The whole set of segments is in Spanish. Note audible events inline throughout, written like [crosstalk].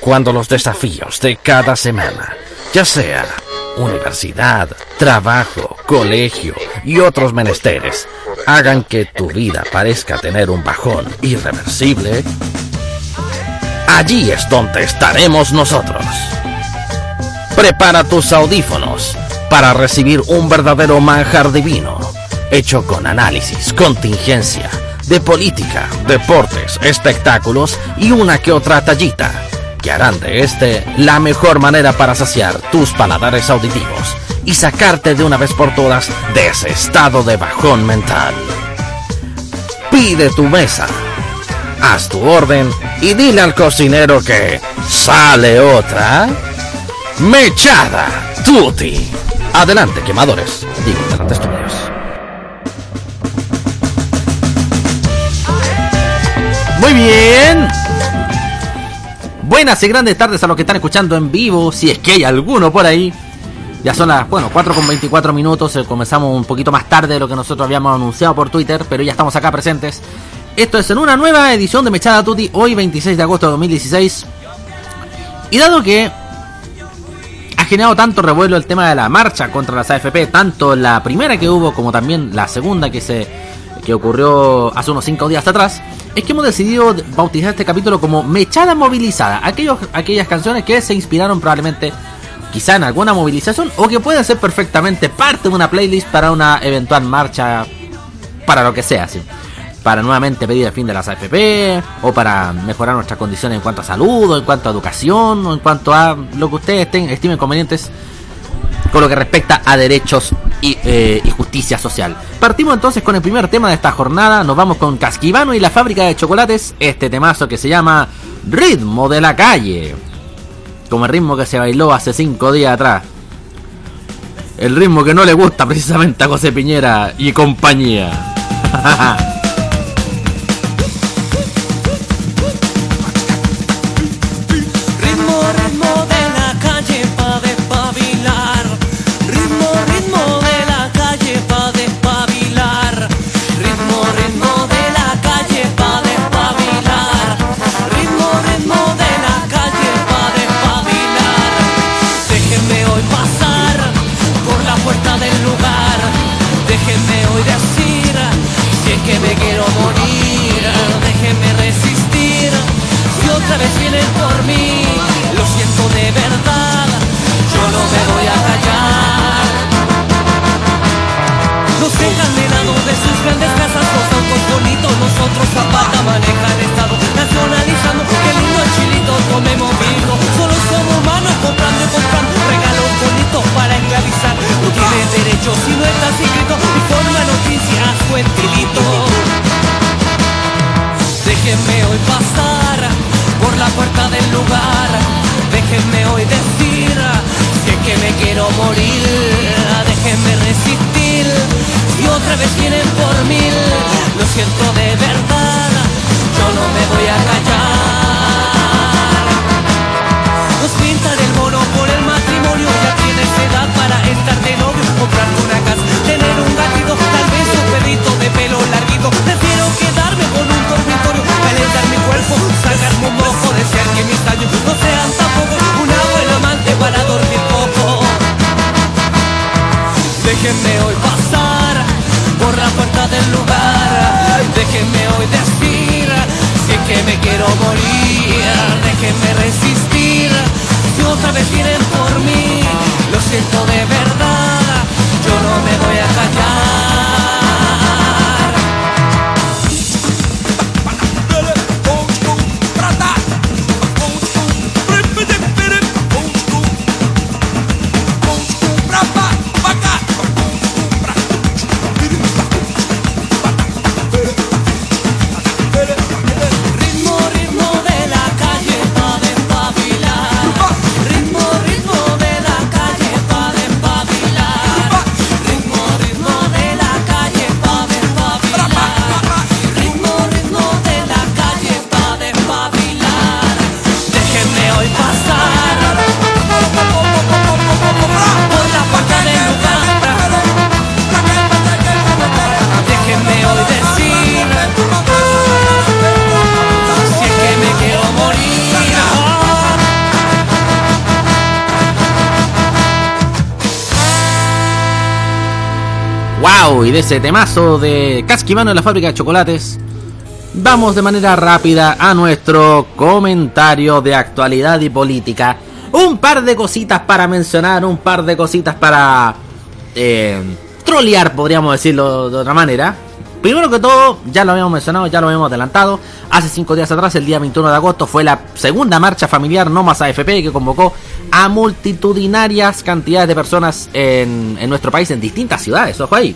Cuando los desafíos de cada semana, ya sea universidad, trabajo, colegio y otros menesteres, hagan que tu vida parezca tener un bajón irreversible, allí es donde estaremos nosotros. Prepara tus audífonos para recibir un verdadero manjar divino, hecho con análisis, contingencia, de política, deportes, espectáculos y una que otra tallita, que harán de este la mejor manera para saciar tus paladares auditivos y sacarte de una vez por todas de ese estado de bajón mental. Pide tu mesa, haz tu orden y dile al cocinero que sale otra mechada tutti. Adelante, quemadores. Digo, adelante, estudios. Muy bien. Buenas y grandes tardes a los que están escuchando en vivo, si es que hay alguno por ahí. Ya son las, bueno, 4 con 24 minutos, eh, comenzamos un poquito más tarde de lo que nosotros habíamos anunciado por Twitter, pero ya estamos acá presentes. Esto es en una nueva edición de Mechada Tutti, hoy 26 de agosto de 2016. Y dado que ha generado tanto revuelo el tema de la marcha contra las AFP, tanto la primera que hubo como también la segunda que se que ocurrió hace unos 5 días atrás, es que hemos decidido bautizar este capítulo como Mechada Movilizada, aquellos, aquellas canciones que se inspiraron probablemente quizá en alguna movilización o que pueden ser perfectamente parte de una playlist para una eventual marcha, para lo que sea, ¿sí? para nuevamente pedir el fin de las AFP o para mejorar nuestras condiciones en cuanto a salud o en cuanto a educación o en cuanto a lo que ustedes estimen convenientes con lo que respecta a derechos y, eh, y, justicia social. Partimos entonces con el primer tema de esta jornada. Nos vamos con Casquivano y la fábrica de chocolates. Este temazo que se llama Ritmo de la calle. Como el ritmo que se bailó hace cinco días atrás. El ritmo que no le gusta precisamente a José Piñera y compañía. [laughs] ese temazo de Casquimano en la fábrica de chocolates, vamos de manera rápida a nuestro comentario de actualidad y política. Un par de cositas para mencionar, un par de cositas para eh, trolear, podríamos decirlo de otra manera. Primero que todo, ya lo habíamos mencionado, ya lo habíamos adelantado. Hace cinco días atrás, el día 21 de agosto, fue la segunda marcha familiar No Más AFP que convocó a multitudinarias cantidades de personas en, nuestro país, en distintas ciudades. Ojo ahí.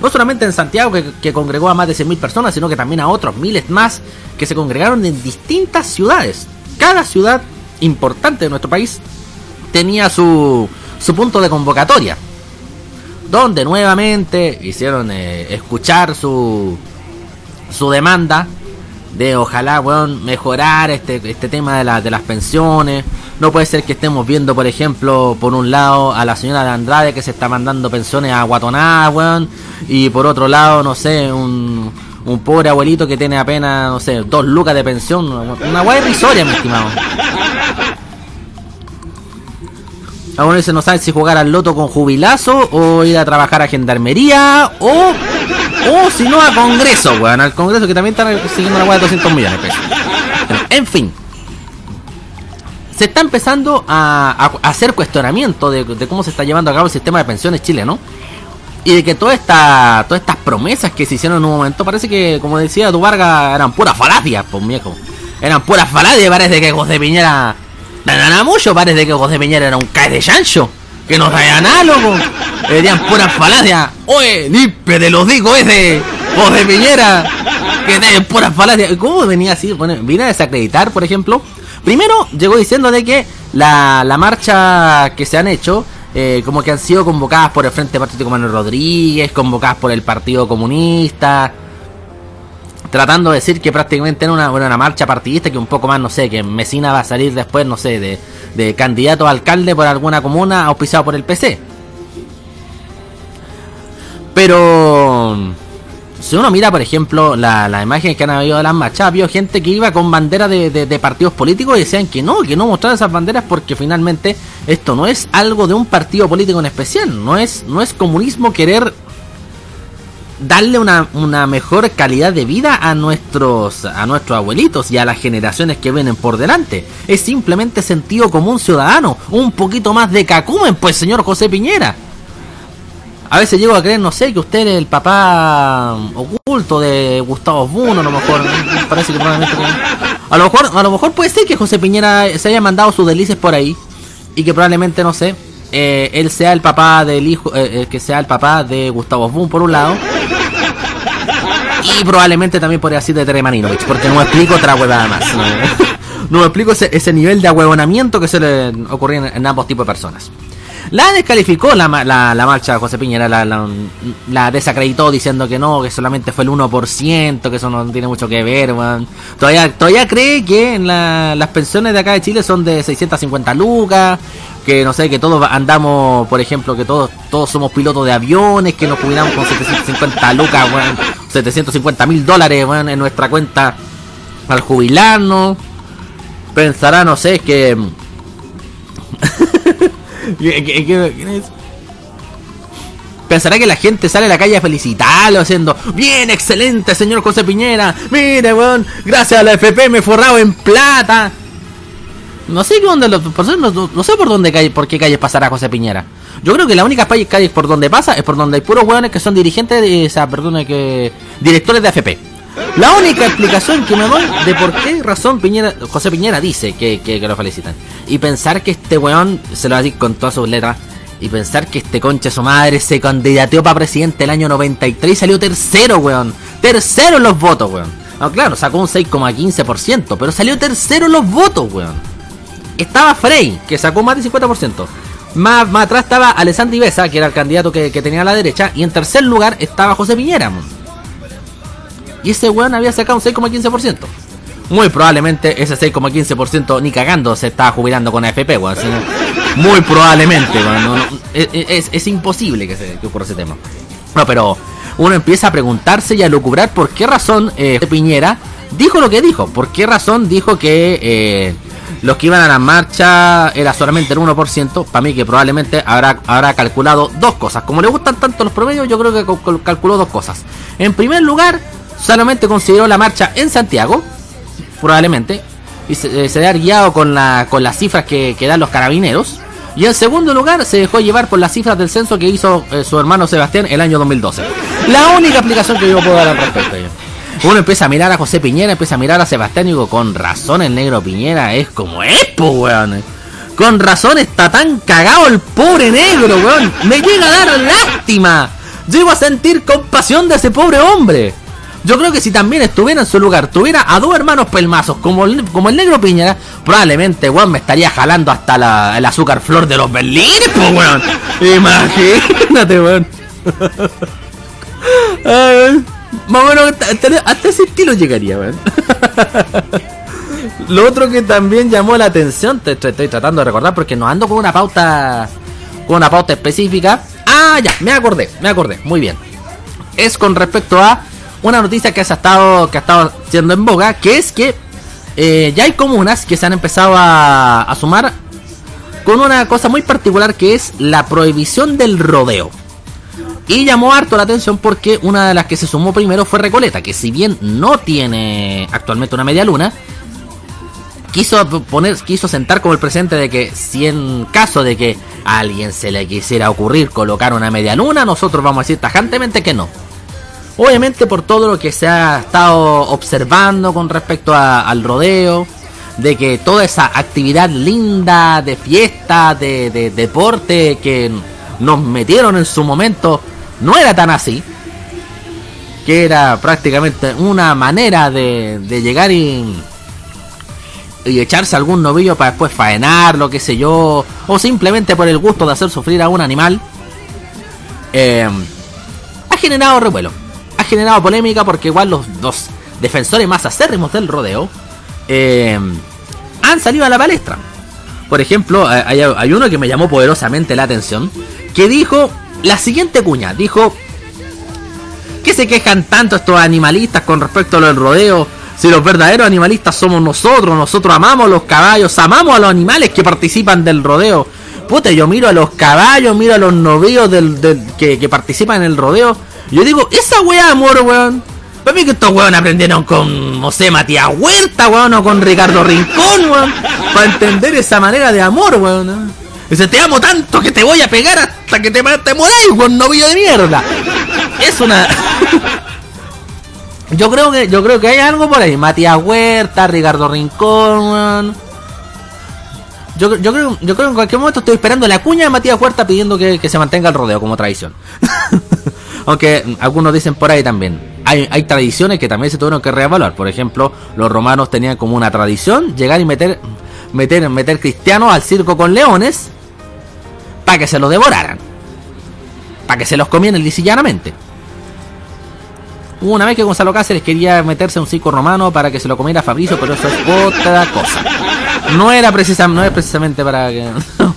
No solamente en Santiago, que, congregó a más de 100.000 personas, sino que también a otros miles más que se congregaron en distintas ciudades. Cada ciudad importante de nuestro país tenía su, su punto de convocatoria donde nuevamente hicieron eh, escuchar su, su demanda de ojalá weón, mejorar este, este tema de, la, de las pensiones. No puede ser que estemos viendo, por ejemplo, por un lado a la señora de Andrade que se está mandando pensiones a guatonadas, weón, y por otro lado, no sé, un, un pobre abuelito que tiene apenas, no sé, dos lucas de pensión. Una weá irrisoria, mi estimado. Algunos dicen no saben si jugar al loto con jubilazo o ir a trabajar a gendarmería o, o si no a Congreso, weón. Al Congreso que también están siguiendo la weá de 200 millones de pesos. en fin. Se está empezando a, hacer cuestionamiento de, cómo se está llevando a cabo el sistema de pensiones chileno. Y de que toda esta, todas estas promesas que se hicieron en un momento, parece que, como decía tu Vargas, eran puras falacias, pues viejo. Eran puras falacias, parece que José Piñera nada mucho, parece que José Piñera era un cae de chancho. Que no loco. Le dirían puras falacias. Oye, lipe de los digo ese. José Piñera. Que tiene puras falacias. ¿Cómo venía así? Bueno, vine a desacreditar, por ejemplo. Primero, llegó diciendo de que la, la marcha que se han hecho eh, como que han sido convocadas por el Frente Partido Manuel Rodríguez, convocadas por el Partido Comunista, tratando de decir que prácticamente era una, una marcha partidista que un poco más, no sé, que Mesina va a salir después, no sé, de, de candidato a alcalde por alguna comuna auspiciado por el PC. Pero si uno mira, por ejemplo, la, la imagen que han habido de las marchas, vio gente que iba con banderas de, de, partidos políticos y decían que no, que no mostraran esas banderas porque finalmente esto no es algo de un partido político en especial, no es, no es comunismo querer darle una, una, mejor calidad de vida a nuestros, a nuestros abuelitos y a las generaciones que vienen por delante. Es simplemente sentido común ciudadano, un poquito más de cacumen, pues señor José Piñera. A veces llego a creer, no sé, que usted es el papá oculto de Gustavo Buno, a lo mejor. [laughs] Parece que probablemente. A lo mejor, a lo mejor puede ser que José Piñera se haya mandado sus delices por ahí. Y que probablemente, no sé, eh, él sea el papá del hijo, eh, que sea el papá de Gustavo Boom por un lado. Y probablemente también podría ser de Tere porque no explico otra huevada más. No, [laughs] me explico ese, ese, nivel de ahuevonamiento que se le ocurría en, ambos tipos de personas. La descalificó la, la, la marcha José Piñera, la, la, desacreditó diciendo que no, que solamente fue el 1%, que eso no tiene mucho que ver, Todavía, todavía cree que las pensiones de acá de Chile son de 650 lucas, que no sé, que todos andamos, por ejemplo, que todos todos somos pilotos de aviones, que nos jubilamos con 750 lucas, bueno, 750 mil dólares bueno, en nuestra cuenta al jubilarnos. Pensará, no sé, que... Pensará que la gente sale a la calle a felicitarlo, haciendo Bien, excelente, señor José Piñera. Mire, weón, gracias a la FP me he forrado en plata. No sé dónde no, no, sé por dónde calle, por qué calles pasará José Piñera. Yo creo que la única calle por donde pasa es por donde hay puros hueones que son dirigentes o sea, perdón, que directores de AFP. La única explicación que me doy de por qué razón Piñera, José Piñera dice que, que, lo felicitan. Y pensar que este weón, se lo va a decir con todas sus letras, y pensar que este concha su madre se candidateó para presidente el año 93 y salió tercero, weón. Tercero en los votos, weón. No, claro, sacó un 6,15%, pero salió tercero en los votos, weón estaba Frey, que sacó más del 50%. Más, más atrás estaba Alessandro Ibesa, que era el candidato que, tenía a la derecha. Y en tercer lugar estaba José Piñera. Y ese weón había sacado un 6,15%. Muy probablemente ese 6,15% ni cagando se estaba jubilando con AFP, weón. Muy probablemente, es, imposible que, se, ocurra ese tema. No, pero uno empieza a preguntarse y a lucubrar por qué razón eh, Piñera dijo lo que dijo. Por qué razón dijo que... Eh, los que iban a la marcha era solamente el 1%. Para mí que probablemente habrá, habrá calculado dos cosas. Como le gustan tanto los promedios, yo creo que calculó dos cosas. En primer lugar, solamente consideró la marcha en Santiago, probablemente, y se, eh, se guiado con, la, con las cifras que, dan los carabineros. Y en segundo lugar, se dejó llevar por las cifras del censo que hizo eh, su hermano Sebastián el año 2012. La única aplicación que yo puedo dar al respecto. Uno empieza a mirar a José Piñera, empieza a mirar a Sebastián y digo, con razón el negro Piñera es como es, weón. Con razón está tan cagado el pobre negro, weón. Me llega a dar lástima. Llego a sentir compasión de ese pobre hombre. Yo creo que si también estuviera en su lugar, tuviera a dos hermanos pelmazos como el, como el negro Piñera, probablemente, weón, me estaría jalando hasta la, el azúcar flor de los berlines, pues, weón. Imagínate, weón. [laughs] más o menos hasta, ese estilo llegaría, weón. [laughs] Lo otro que también llamó la atención, te, estoy tratando de recordar porque no ando con una pauta con una pauta específica. Ah, ya, me acordé, me acordé, muy bien. Es con respecto a una noticia que ha estado, que ha estado siendo en boga, que es que eh, ya hay comunas que se han empezado a, sumar con una cosa muy particular que es la prohibición del rodeo. Y llamó harto la atención porque una de las que se sumó primero fue Recoleta, que si bien no tiene actualmente una media luna, quiso poner, quiso sentar como el presente de que si en caso de que a alguien se le quisiera ocurrir colocar una media luna, nosotros vamos a decir tajantemente que no. Obviamente por todo lo que se ha estado observando con respecto al rodeo, de que toda esa actividad linda de fiesta, de, deporte que nos metieron en su momento, no era tan así. Que era prácticamente una manera de, llegar y, echarse algún novillo para después faenar, lo que sé yo, o simplemente por el gusto de hacer sufrir a un animal, eh, ha generado revuelo ha generado polémica porque igual los dos defensores más acérrimos del rodeo eh, han salido a la palestra. Por ejemplo, hay, hay, uno que me llamó poderosamente la atención, que dijo la siguiente cuña, dijo, ¿qué se quejan tanto estos animalistas con respecto a lo del rodeo? Si los verdaderos animalistas somos nosotros, nosotros amamos los caballos, amamos a los animales que participan del rodeo. Puta, yo miro a los caballos, miro a los novillos del, que, que participan en el rodeo yo digo, esa weá, amor, weón. Para mí que estos weón aprendieron con, no sé, Matías Huerta, weón, o con Ricardo Rincón, weón. Para entender esa manera de amor, weón. Dice, te amo tanto que te voy a pegar hasta que te, te moréis, weón, novillo de mierda. Es una... [laughs] yo creo que yo creo que hay algo por ahí. Matías Huerta, Ricardo Rincón, weón. Yo, yo, creo, yo creo que en cualquier momento estoy esperando la cuña de Matías Huerta pidiendo que, que se mantenga el rodeo como tradición. [laughs] Aunque algunos dicen por ahí también. Hay, tradiciones que también se tuvieron que reevaluar. Por ejemplo, los romanos tenían como una tradición llegar y meter, meter, meter cristianos al circo con leones para que se los devoraran. Para que se los comieran lisillanamente. Una vez que Gonzalo Cáceres quería meterse a un circo romano para que se lo comiera Fabricio, pero eso es otra cosa. No era, precisamente, no es precisamente para que... [laughs]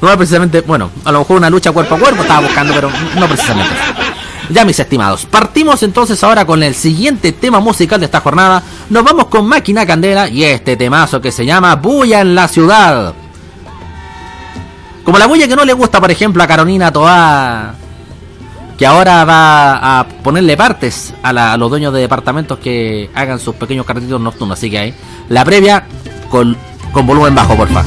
No es precisamente, bueno, a lo mejor una lucha cuerpo a cuerpo estaba buscando, pero no precisamente. Ya mis estimados, partimos entonces ahora con el siguiente tema musical de esta jornada. Nos vamos con Máquina Candela y este temazo que se llama Bulla en la ciudad. Como la bulla que no le gusta, por ejemplo, a Carolina Toa, que ahora va a ponerle partes a, los dueños de departamentos que hagan sus pequeños cartitos nocturnos. Así que ahí, la previa con, con volumen bajo, porfa.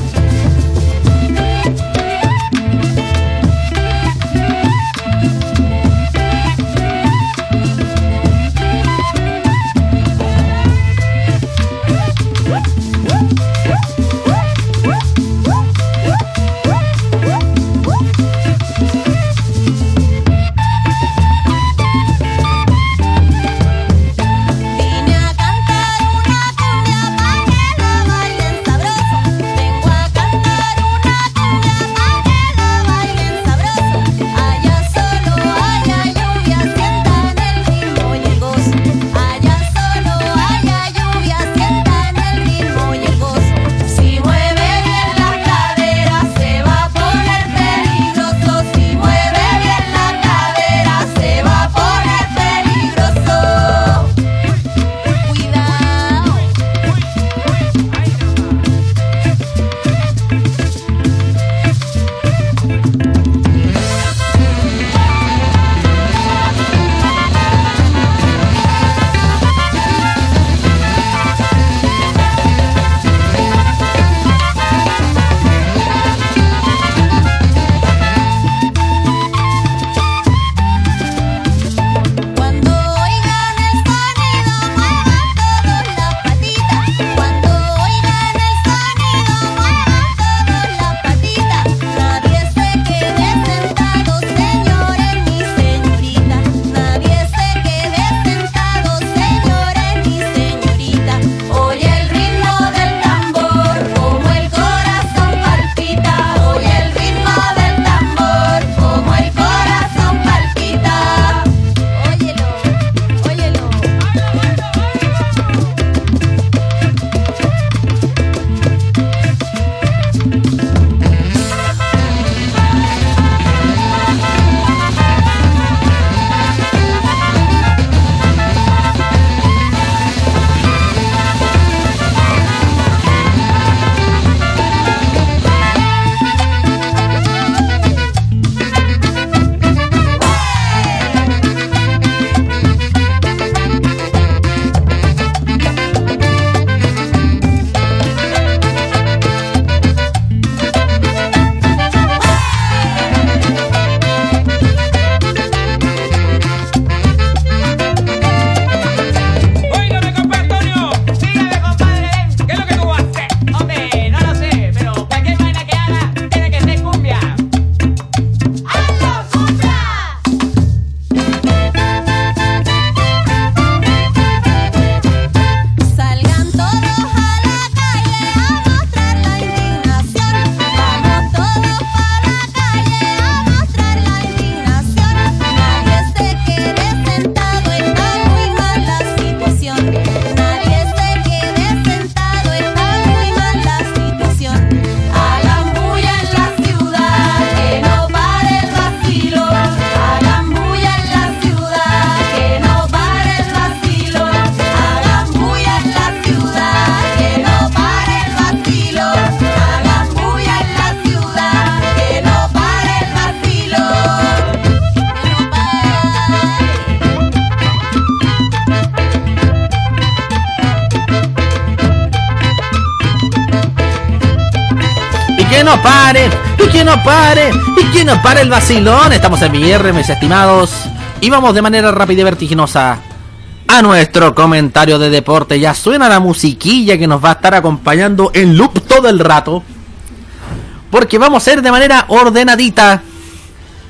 Pare, y que no pare el vacilón. Estamos en VR, mis estimados. Y vamos de manera rápida y vertiginosa a nuestro comentario de deporte. Ya suena la musiquilla que nos va a estar acompañando en loop todo el rato. Porque vamos a ir de manera ordenadita.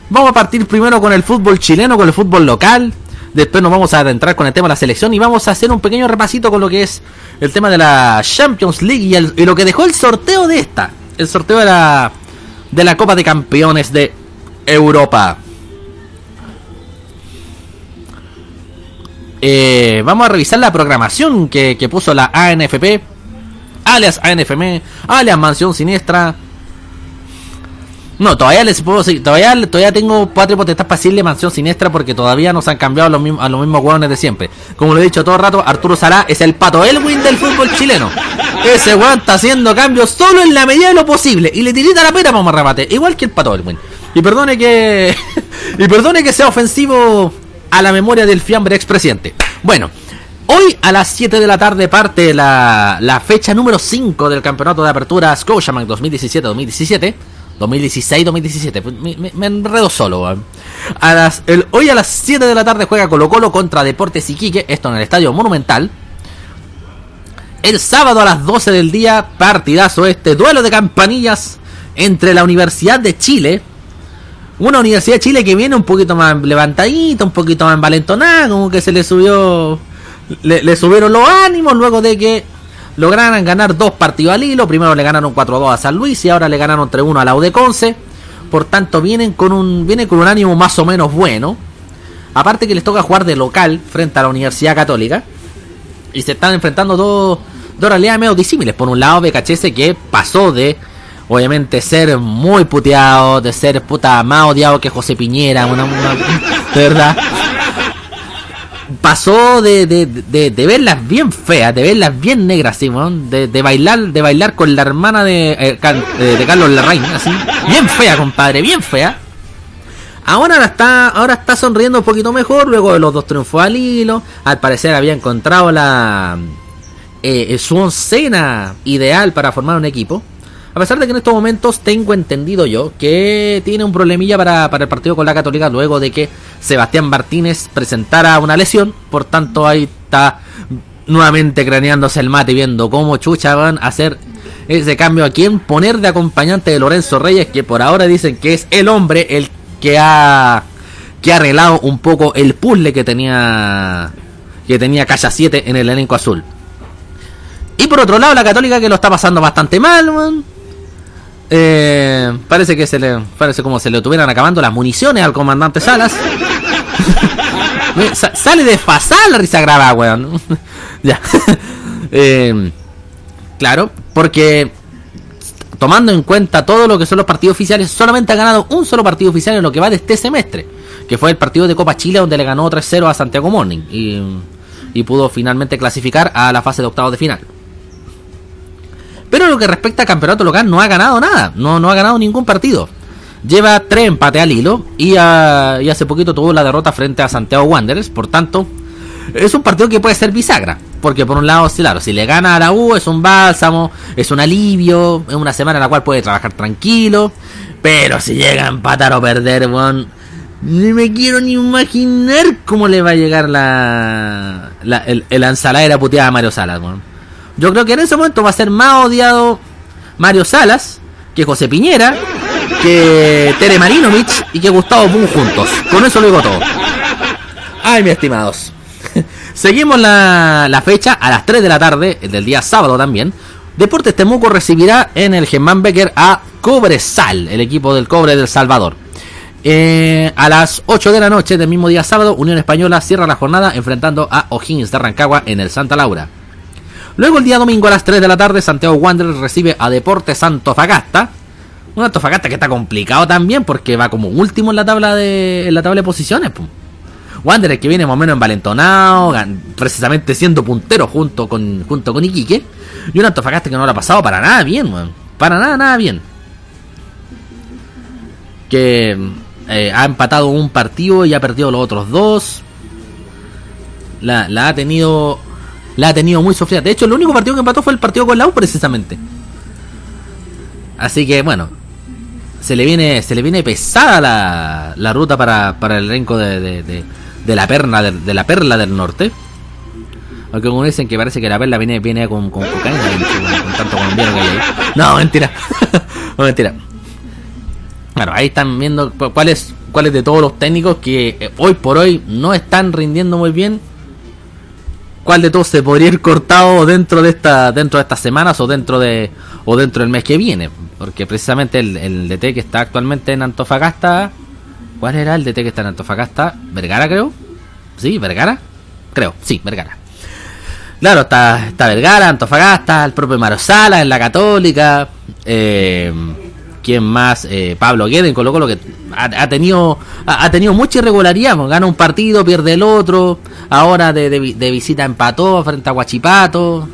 Vamos a partir primero con el fútbol chileno, con el fútbol local. Después nos vamos a adentrar con el tema de la selección y vamos a hacer un pequeño repasito con lo que es el tema de la Champions League y, lo que dejó el sorteo de esta. El sorteo de la, de la Copa de Campeones de Europa. Eh, vamos a revisar la programación que, que puso la ANFP, alias ANFM, alias Mansión Siniestra no, todavía les puedo todavía, todavía tengo Patria Potestad para decirle mansión siniestra porque todavía nos han cambiado a los mismos, a los mismos hueones de siempre. Como lo he dicho todo el rato, Arturo Sará es el pato Elwin del fútbol chileno. Ese weón está haciendo cambios solo en la medida de lo posible. Y le tirita la pena para remate. Igual que el pato Elwin. Y perdone que. [laughs] y perdone que sea ofensivo a la memoria del fiambre expresidente. Bueno, Hoy a las 7 de la tarde parte la, la fecha número 5 del campeonato de apertura Scotiabank 2017-2017. 2016-2017. Pues, me, enredo solo. Hoy a las 7 de la tarde juega Colo Colo contra Deportes Iquique. Esto en el Estadio Monumental. El sábado a las 12 del día, partidazo este, duelo de campanillas entre la Universidad de Chile. Una Universidad de Chile que viene un poquito más levantadita, un poquito más envalentonada, como que se le subió, le subieron los ánimos luego de que lograron ganar dos partidos al hilo. Primero le ganaron 4-2 a San Luis y ahora le ganaron 3-1 a la Udeconce. Por tanto, vienen con un vienen con un ánimo más o menos bueno. Aparte que les toca jugar de local frente a la Universidad Católica. Y se están enfrentando dos, dos realidades medio disímiles. Por un lado, BKHS que pasó de, obviamente, ser muy puteado, de ser puta más odiado que José Piñera, una, una [laughs] de verdad pasó de, de, de, verlas bien feas, de verlas bien negras, Simón, de, de, bailar de bailar con la hermana de, eh, eh, de Carlos Larraín, así, bien fea, compadre, bien fea. Ahora está, ahora está sonriendo un poquito mejor, luego de los dos triunfos al hilo. Al parecer había encontrado la eh, su oncena ideal para formar un equipo. A pesar de que en estos momentos tengo entendido yo que tiene un problemilla para, el partido con la Católica luego de que Sebastián Martínez presentara una lesión. Por tanto, ahí está nuevamente craneándose el mate viendo cómo chucha van a hacer ese cambio a quién poner de acompañante de Lorenzo Reyes, que por ahora dicen que es el hombre el que ha que ha arreglado un poco el puzzle que tenía que tenía Calla 7 en el elenco azul. Y por otro lado, la Católica que lo está pasando bastante mal, man. Eh, parece que se le parece como se le tuvieran acabando las municiones al comandante Salas. [laughs] sale de fasal la risa graba, weón. [laughs] ya. [laughs] Eh, claro, porque tomando en cuenta todo lo que son los partidos oficiales, solamente ha ganado un solo partido oficial en lo que va de este semestre, que fue el partido de Copa Chile donde le ganó 3-0 a Santiago Morning y, y pudo finalmente clasificar a la fase de octavos de final. Pero lo que respecta al campeonato local no ha ganado nada, no, no ha ganado ningún partido. Lleva tres empates al hilo y, hace poquito tuvo la derrota frente a Santiago Wanderers, por tanto es un partido que puede ser bisagra. Porque por un lado, claro, si le gana a la U es un bálsamo, es un alivio, es una semana en la cual puede trabajar tranquilo. Pero si llega a empatar o perder, bueno, ni me quiero ni imaginar cómo le va a llegar la, la el, el ensaladera puteada a Mario Salas, bueno. Yo creo que en ese momento va a ser más odiado Mario Salas que José Piñera, que Tere Marinovich y que Gustavo Pum juntos. Con eso lo digo todo. Ay, mis estimados. [laughs] Seguimos la, fecha a las 3 de la tarde, el del día sábado también. Deportes Temuco recibirá en el Germán Becker a Cobresal, el equipo del Cobre del Salvador. Eh, a las 8 de la noche del mismo día sábado, Unión Española cierra la jornada enfrentando a O'Higgins de Rancagua en el Santa Laura. Luego el día domingo a las 3 de la tarde, Santiago Wanderers recibe a Deportes Antofagasta. Un Antofagasta que está complicado también porque va como último en la tabla de, en la tabla de posiciones. Wanderers que viene más o menos envalentonado, precisamente siendo puntero junto con, junto con Iquique. Y un Antofagasta que no lo ha pasado para nada bien, Para nada, nada bien. Que eh, ha empatado un partido y ha perdido los otros dos. La ha tenido la ha tenido muy sofrida. De hecho, el único partido que empató fue el partido con la U, precisamente. Así que bueno, se le viene se le viene pesada la, la ruta para, para el elenco de, de, la perla de, la perla del norte. Aunque como dicen que parece que la perla viene, viene con, con con, tanto colombiano que hay ahí. No, mentira. [laughs] no, mentira. Claro, ahí están viendo cuáles cuáles de todos los técnicos que eh, hoy por hoy no están rindiendo muy bien. ¿Cuál de todos se podría ir cortado dentro de esta dentro de estas semanas o dentro de o dentro del mes que viene? Porque precisamente el, DT que está actualmente en Antofagasta, ¿cuál era el DT que está en Antofagasta? Vergara creo. Sí, Vergara. Creo, sí, Vergara. Claro, está, está Vergara, Antofagasta, el propio Marosala en la Católica. Eh, ¿Quién más? Eh, Pablo Gueden Colo Colo que ha, tenido ha, tenido mucha irregularidad. Pues, gana un partido, pierde el otro. Ahora de, visita empató frente a Guachipato.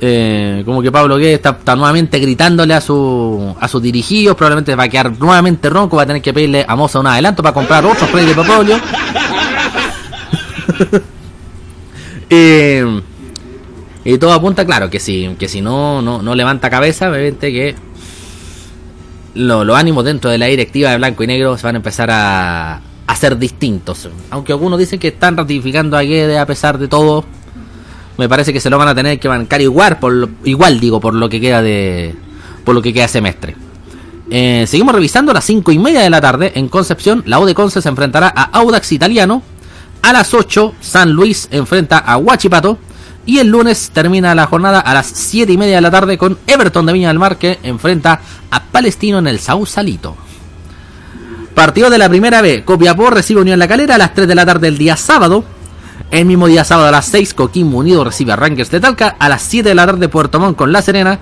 Eh, como que Pablo Guedes está, nuevamente gritándole a su a sus dirigidos. Probablemente va a quedar nuevamente ronco. Va a tener que pedirle a Moza un adelanto para comprar otro spray de petróleo. [laughs] eh, y todo apunta, claro, que si, que si no, no, no levanta cabeza, obviamente que los ánimos dentro de la directiva de blanco y negro se van a empezar a, a ser distintos. Aunque algunos dicen que están ratificando a Guede a pesar de todo. Me parece que se lo van a tener que bancar igual, por igual digo, por lo que queda de. por lo que queda semestre. Eh, seguimos revisando a las 5 y media de la tarde. En Concepción, la U Conce se enfrentará a Audax Italiano. A las 8, San Luis enfrenta a Huachipato. Y el lunes termina la jornada a las 7 y media de la tarde con Everton de Viña del Mar que enfrenta a Palestino en el Sausalito. Partido de la primera B. Copiapó recibe Unión La Calera a las 3 de la tarde el día sábado. El mismo día sábado a las 6 Coquimbo Unido recibe a Rangers de Talca. A las 7 de la tarde Puerto Montt con La Serena.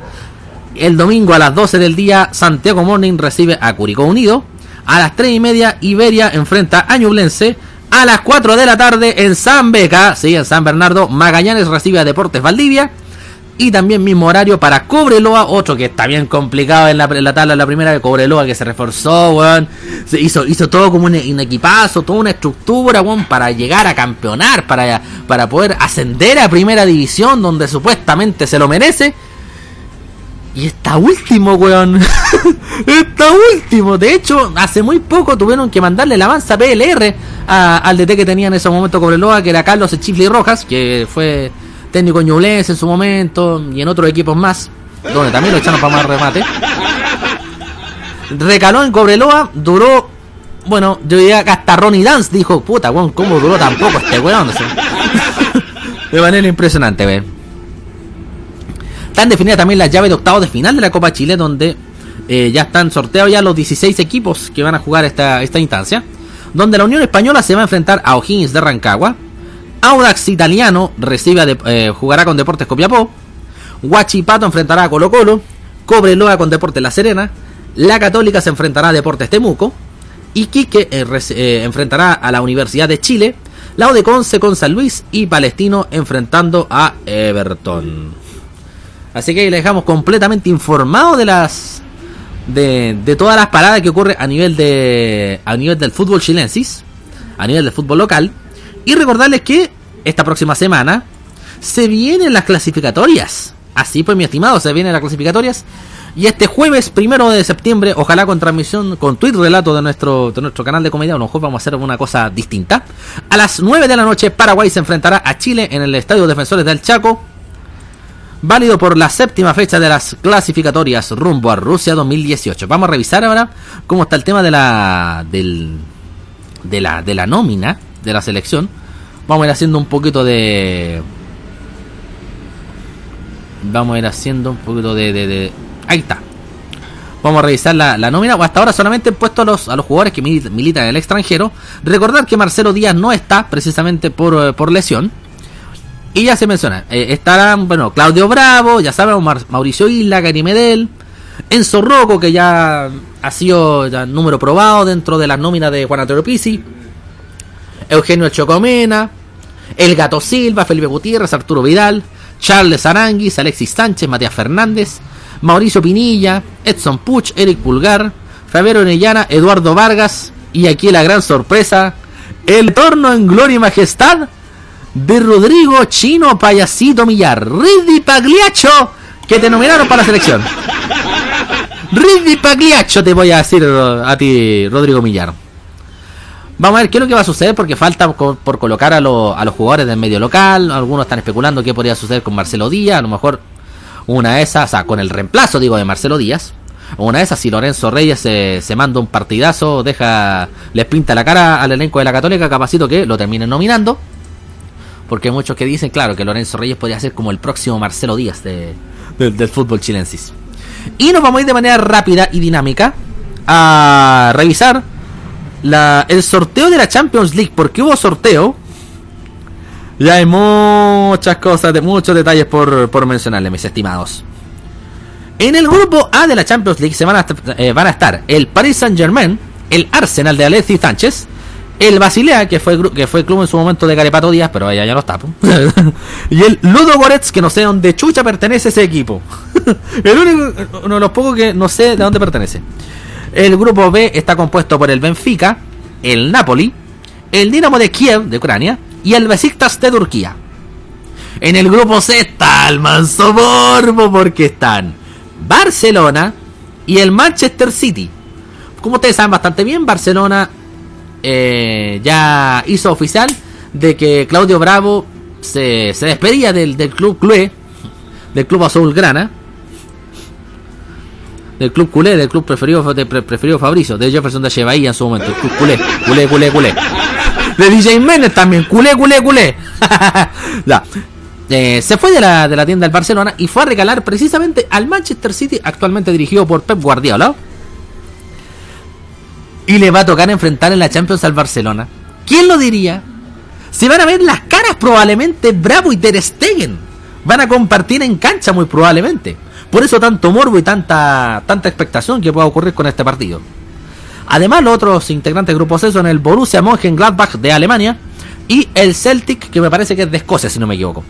El domingo a las 12 del día Santiago Morning recibe a Curicó Unido. A las 3 y media Iberia enfrenta a Ñublense a las 4 de la tarde en San Beca, sí, en San Bernardo, Magallanes recibe a Deportes Valdivia. Y también mismo horario para Cobreloa, otro que está bien complicado en la, tabla, la primera de Cobreloa que se reforzó, weón. Se hizo, hizo todo como un, equipazo, toda una estructura, para llegar a campeonar, para, para poder ascender a primera división donde supuestamente se lo merece. Y está último, weón. [laughs] está último. De hecho, hace muy poco tuvieron que mandarle el avance PLR al DT que tenía en ese momento Cobreloa, que era Carlos Chifli Rojas, que fue técnico en en su momento y en otros equipos más, donde también lo echaron para más remate. Recaló en Cobreloa, duró, bueno, yo diría que hasta Ronnie Dance dijo, puta, weón, ¿cómo duró tan poco este weón? [laughs] de manera impresionante, weón. Están definidas también las llaves de octavos de final de la Copa Chile, donde eh, ya están sorteados ya los 16 equipos que van a jugar esta, instancia. Donde la Unión Española se va a enfrentar a O'Higgins de Rancagua. Audax Italiano recibe eh, jugará con Deportes Copiapó. Huachipato enfrentará a Colo Colo. Cobreloa con Deportes La Serena. La Católica se enfrentará a Deportes Temuco. Iquique eh, enfrentará a la Universidad de Chile. La de Conce con San Luis. Y Palestino enfrentando a Everton. Así que le dejamos completamente informado de las de, de todas las paradas que ocurre a nivel de a nivel del fútbol chilensis, a nivel del fútbol local y recordarles que esta próxima semana se vienen las clasificatorias. Así pues, mi estimado, se vienen las clasificatorias. Y este jueves, primero de septiembre, ojalá con transmisión, con tweet relato de nuestro, de nuestro canal de comedia, mejor vamos a hacer una cosa distinta. A las 9 de la noche, Paraguay se enfrentará a Chile en el Estadio Defensores del Chaco válido por la séptima fecha de las clasificatorias rumbo a Rusia 2018. Vamos a revisar ahora cómo está el tema de la del, de la de la nómina de la selección. Vamos a ir haciendo un poquito de vamos a ir haciendo un poquito de, ahí está. Vamos a revisar la, la nómina. Hasta ahora solamente he puesto a los, a los jugadores que militan en el extranjero. Recordar que Marcelo Díaz no está precisamente por, eh, por lesión. Y ya se menciona, eh, estarán, bueno, Claudio Bravo, ya sabemos, Mauricio Isla, Gary Medel, Enzo Rocco, que ya ha sido ya número probado dentro de las nóminas de Juan Antonio Pizzi, Eugenio Chocomena, El Gato Silva, Felipe Gutiérrez, Arturo Vidal, Charles Aranguis, Alexis Sánchez, Matías Fernández, Mauricio Pinilla, Edson Puch, Eric Pulgar, Fabián Orellana, Eduardo Vargas, y aquí la gran sorpresa, el torno en gloria y majestad de Rodrigo Chino Payasito Millar, Ridley Pagliaccio, que te nominaron para la selección. Ricky Pagliaccio te voy a decir a ti, Rodrigo Millar. Vamos a ver qué es lo que va a suceder porque falta por colocar a, a los jugadores del medio local. Algunos están especulando qué podría suceder con Marcelo Díaz. A lo mejor una de esas, o sea, con el reemplazo, digo, de Marcelo Díaz. Una de esas, si Lorenzo Reyes se, se manda un partidazo, deja, les pinta la cara al elenco de la Católica, capacito que lo terminen nominando. Porque hay muchos que dicen, claro, que Lorenzo Reyes podría ser como el próximo Marcelo Díaz del fútbol chilensis. Y nos vamos a ir de manera rápida y dinámica a revisar la, el sorteo de la Champions League. Porque hubo sorteo. Ya hay muchas cosas, de muchos detalles por, por mencionarle, mis estimados. En el grupo A de la Champions League se van a, eh, van a estar el Paris Saint Germain, el Arsenal de Alexis Sánchez, el Basilea, que fue, que fue club en su momento de Carepato Díaz, pero allá ya no está. [laughs] y el Ludo Goretz, que no sé dónde chucha pertenece ese equipo. [laughs] el único, uno de los pocos que no sé de dónde pertenece. El grupo B está compuesto por el Benfica, el Napoli, el Dinamo de Kiev, de Ucrania, y el Besiktas de Turquía. En el grupo C está el manso porque están Barcelona y el Manchester City. Como ustedes saben bastante bien, Barcelona eh, ya hizo oficial de que Claudio Bravo se, se despedía del, del club culé, del club azul grana, del club culé, del club preferido de preferido Fabricio, de Jefferson de Bahía en su momento, el club culé, culé, culé, culé. De DJ Menes también, culé, culé, culé. [laughs] Eh, se fue de la, de la tienda del Barcelona y fue a regalar precisamente al Manchester City, actualmente dirigido por Pep Guardiola. Y le va a tocar enfrentar en la Champions al Barcelona. ¿Quién lo diría? Se van a ver las caras probablemente Bravo y Ter Stegen. Van a compartir en cancha muy probablemente. Por eso tanto morbo y tanta, tanta expectación que pueda ocurrir con este partido. Además, los otros integrantes del grupo C son el Borussia Mönchengladbach de Alemania y el Celtic, que me parece que es de Escocia, si no me equivoco.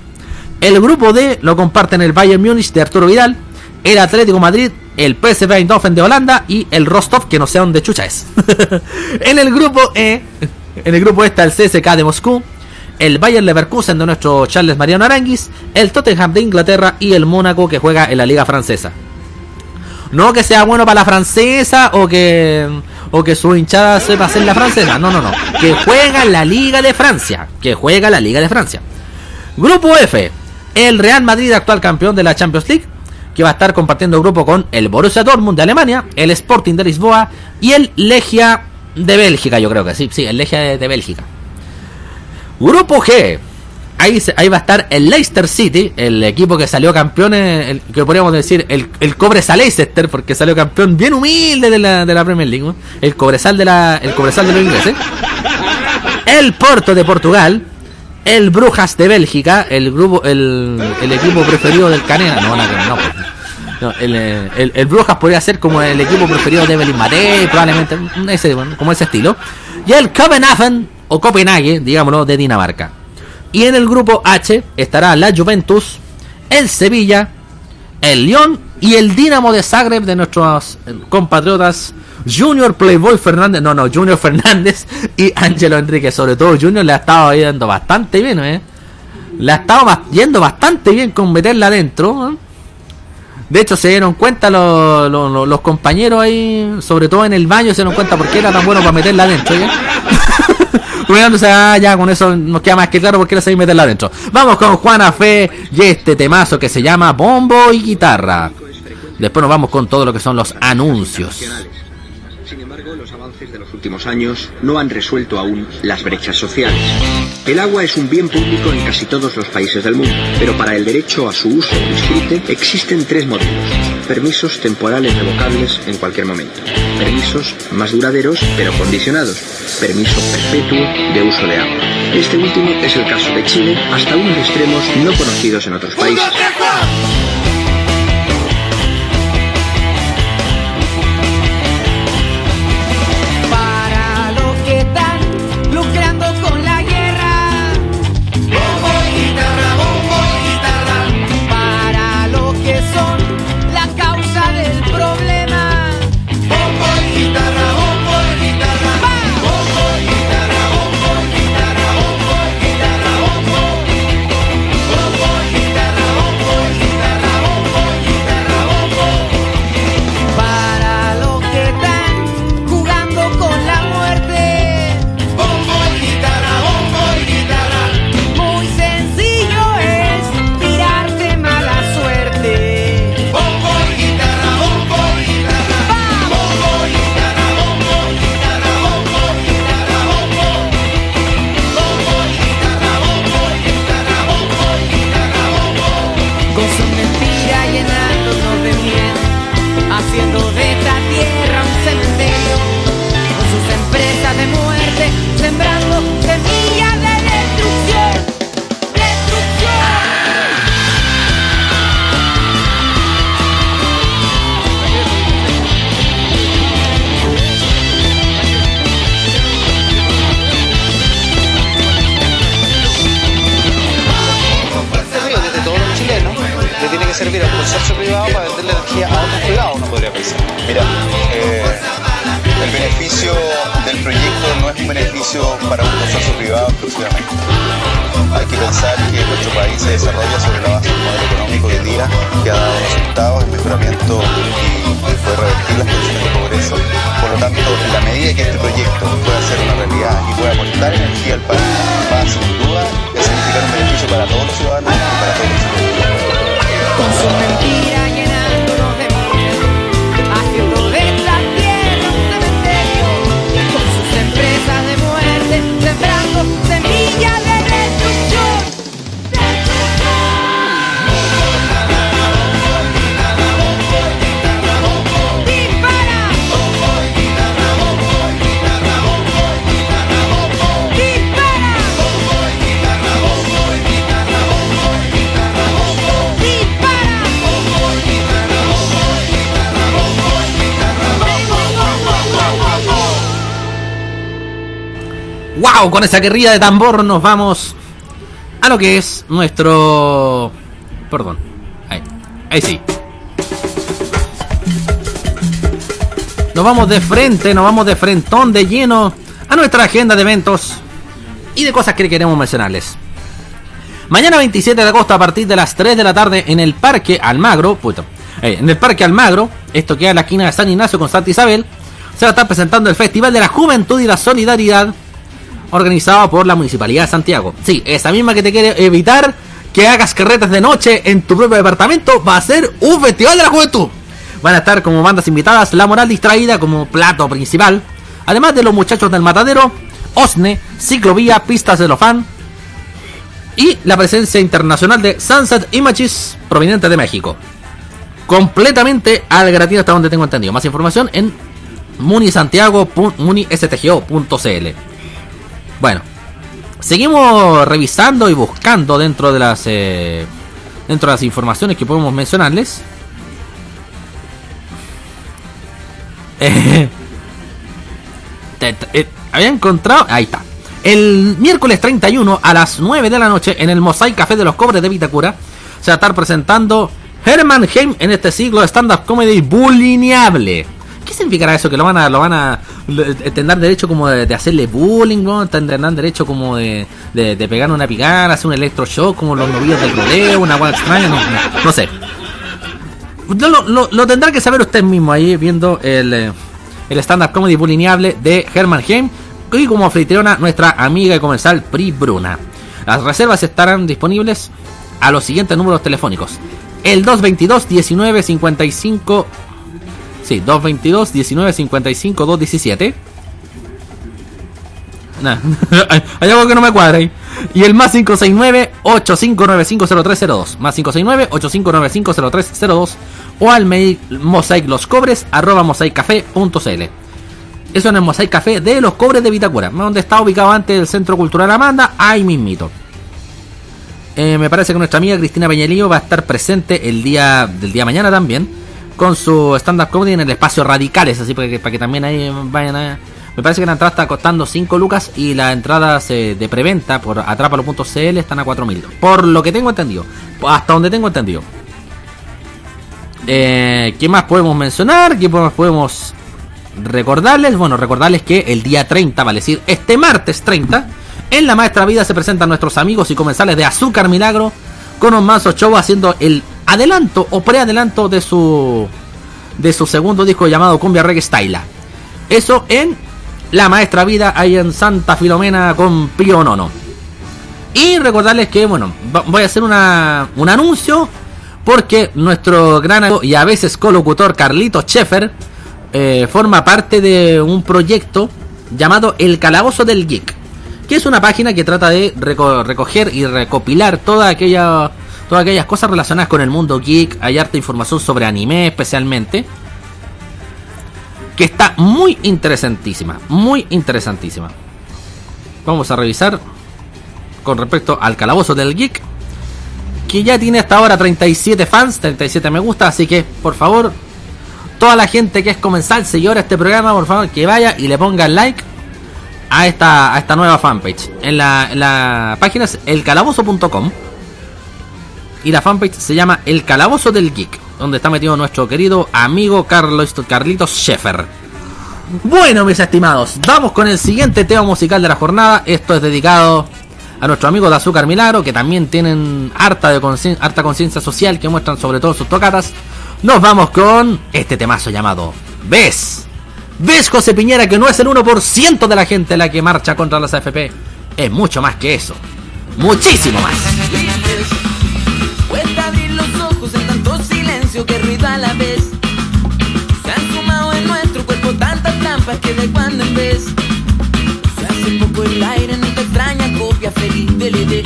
El grupo D lo comparten el Bayern Múnich de Arturo Vidal, el Atlético Madrid el PSV Eindhoven de Holanda y el Rostov, que no sé dónde chucha es. [laughs] en el grupo E, en el grupo está el CSK de Moscú, el Bayern Leverkusen de nuestro Charles Mariano Aranguis, el Tottenham de Inglaterra y el Mónaco que juega en la Liga Francesa. No que sea bueno para la francesa o que o que su hinchada sepa hacer la francesa. No, no, no. Que juega en la Liga de Francia. Que juega la Liga de Francia. Grupo F. El Real Madrid, actual campeón de la Champions League, que va a estar compartiendo grupo con el Borussia Dortmund de Alemania, el Sporting de Lisboa y el Legia de Bélgica, yo creo que sí, sí, el Legia de, Bélgica. Grupo G. Ahí, ahí va a estar el Leicester City, el equipo que salió campeón, el, que podríamos decir el, el Cobresal Leicester, porque salió campeón bien humilde de la, de la Premier League, el Cobresal de la, el Cobresal de los ingleses. El Porto de Portugal, el Brujas de Bélgica, el grupo, el, el equipo preferido del Canela. No, no, pues. no, el, el, Brujas podría ser como el equipo preferido de Evelyn Mate, probablemente ese, como ese estilo. Y el Copenhagen, o Copenhague, digámoslo, de Dinamarca. Y en el grupo H estará la Juventus, el Sevilla, el Lyon y el Dinamo de Zagreb de nuestros compatriotas Junior Playboy Fernández, no, no, Junior [laughs] Fernández y Ángelo Enrique. Sobre todo Junior le ha estado yendo bastante bien, ¿eh? Le ha estado yendo bastante bien con meterla adentro. ¿eh? De hecho, se dieron cuenta los, los, compañeros ahí, sobre todo en el baño, se dieron cuenta por qué era tan bueno para meterla adentro. ¿ya? [laughs] bueno, ah, ya con eso nos queda más que claro por qué era meterla adentro. Vamos con Juana Fe y este temazo que se llama Bombo y Guitarra. Después nos vamos con todo lo que son los anuncios últimos años no han resuelto aún las brechas sociales. El agua es un bien público en casi todos los países del mundo, pero para el derecho a su uso o disfrute existen tres modelos. Permisos temporales revocables en cualquier momento. Permisos más duraderos pero condicionados. Permiso perpetuo de uso de agua. Este último es el caso de Chile hasta unos extremos no conocidos en otros países. Mira, eh, el beneficio del proyecto no es un beneficio para un consorcio privado exclusivamente. Hay que pensar que nuestro país se desarrolla sobre la base de un modelo económico de día que ha dado resultados en mejoramiento y puede revertir las condiciones de pobreza. Por lo tanto, en la medida que este proyecto pueda ser una realidad y pueda aportar energía al país, va sin duda a significar un beneficio para todos los ciudadanos y para todos los ciudadanos. Con Yeah. Con esa guerrilla de tambor nos vamos a lo que es nuestro... Perdón. Ahí. Ahí sí. Nos vamos de frente, nos vamos de frentón, de lleno a nuestra agenda de eventos y de cosas que queremos mencionarles. Mañana 27 de agosto a partir de las 3 de la tarde en el Parque Almagro, puto, eh, en el Parque Almagro, esto queda en la esquina de San Ignacio con Santa Isabel, se va a estar presentando el Festival de la Juventud y la Solidaridad organizado por la Municipalidad de Santiago. Sí, esa misma que te quiere evitar que hagas carretas de noche en tu propio departamento, va a ser un Festival de la Juventud. Van a estar como bandas invitadas La Moral Distraída como plato principal, además de los muchachos del Matadero, Osne, Ciclovía, Pistas de los Fan y la presencia internacional de Sunset Images proveniente de México. Completamente al gratis hasta donde tengo entendido. Más información en munisantiago munistgo.cl. Bueno, seguimos revisando y buscando dentro de las eh, dentro de las informaciones que podemos mencionarles. [laughs] Eh, eh, había encontrado, ahí está. El miércoles 31 a las 9 de la noche en el Mosaic Café de los Cobres de Vitacura se va a estar presentando Herman Heim en este siglo stand-up comedy bulineable. ¿Qué significará eso? Que lo van a, lo van a le- tendrán derecho como de, hacerle bullying, ¿no? Tendrán derecho como de, de, de pegar una picada, hacer un electroshock como los novillos del rodeo, una guay extraña, no, no, no sé. Lo- lo tendrá que saber usted mismo ahí viendo el, eh, el stand-up comedy bulineable de Herman Heim y como anfitriona nuestra amiga y comensal Pri Bruna. Las reservas estarán disponibles a los siguientes números telefónicos. El 222 19 55 Sí, 222 19 55 217 Nah, [laughs] hay algo que no me cuadra ahí. Y el más 569-85950302. Más 569-85950302. O al mail mosaicloscobres arroba mosaicafé.cl. Eso en el Mosaic Café de los Cobres de Vitacura. Donde está ubicado antes el Centro Cultural Amanda. Ahí mismito. Eh, me parece que nuestra amiga Cristina Peñalillo va a estar presente el día del día mañana también. Con su stand-up comedy en el espacio Radicales. Así para que, para que también ahí vayan a... Me parece que la entrada está costando 5 lucas y las entradas eh, de preventa por atrapalo.cl están a 4.000. Por lo que tengo entendido. Hasta donde tengo entendido. Eh, ¿Qué más podemos mencionar? ¿Qué más podemos recordarles? Bueno, recordarles que el día 30, vale decir, este martes 30, en la Maestra Vida se presentan nuestros amigos y comensales de Azúcar Milagro con un manso show haciendo el adelanto o preadelanto de su de su segundo disco llamado Cumbia Reggae Style. Eso en La Maestra Vida, ahí en Santa Filomena con Pío Nono. Y recordarles que, bueno, voy a hacer una, un anuncio porque nuestro gran amigo y a veces colocutor Carlito Scheffer eh, forma parte de un proyecto llamado El Calabozo del Geek, que es una página que trata de reco- recoger y recopilar toda aquella, todas aquellas cosas relacionadas con el mundo geek. Hay harta información sobre anime especialmente que está muy interesantísima, muy interesantísima. Vamos a revisar con respecto al calabozo del geek, que ya tiene hasta ahora 37 fans, 37 me gusta, así que por favor, toda la gente que es comensal, seguidora de este programa, por favor, que vaya y le ponga like a esta, a esta nueva fanpage. En la, en la página es elcalabozo.com y la fanpage se llama El Calabozo del Geek. donde está metido nuestro querido amigo Carlos, Carlitos Scheffer. Bueno, mis estimados, vamos con el siguiente tema musical de la jornada. Esto es dedicado a nuestro amigo de Azúcar Milagro, que también tienen harta, de concien- harta conciencia social que muestran sobre todo sus tocatas. Nos vamos con este temazo llamado ¿Ves? ¿Ves, José Piñera, que no es el 1% de la gente la que marcha contra las AFP? Es mucho más que eso. Muchísimo más. Silencio que ruido a la vez. Se han sumado en nuestro cuerpo tantas trampas que de cuando en vez se hace poco el aire en esta extraña copia feliz del ED.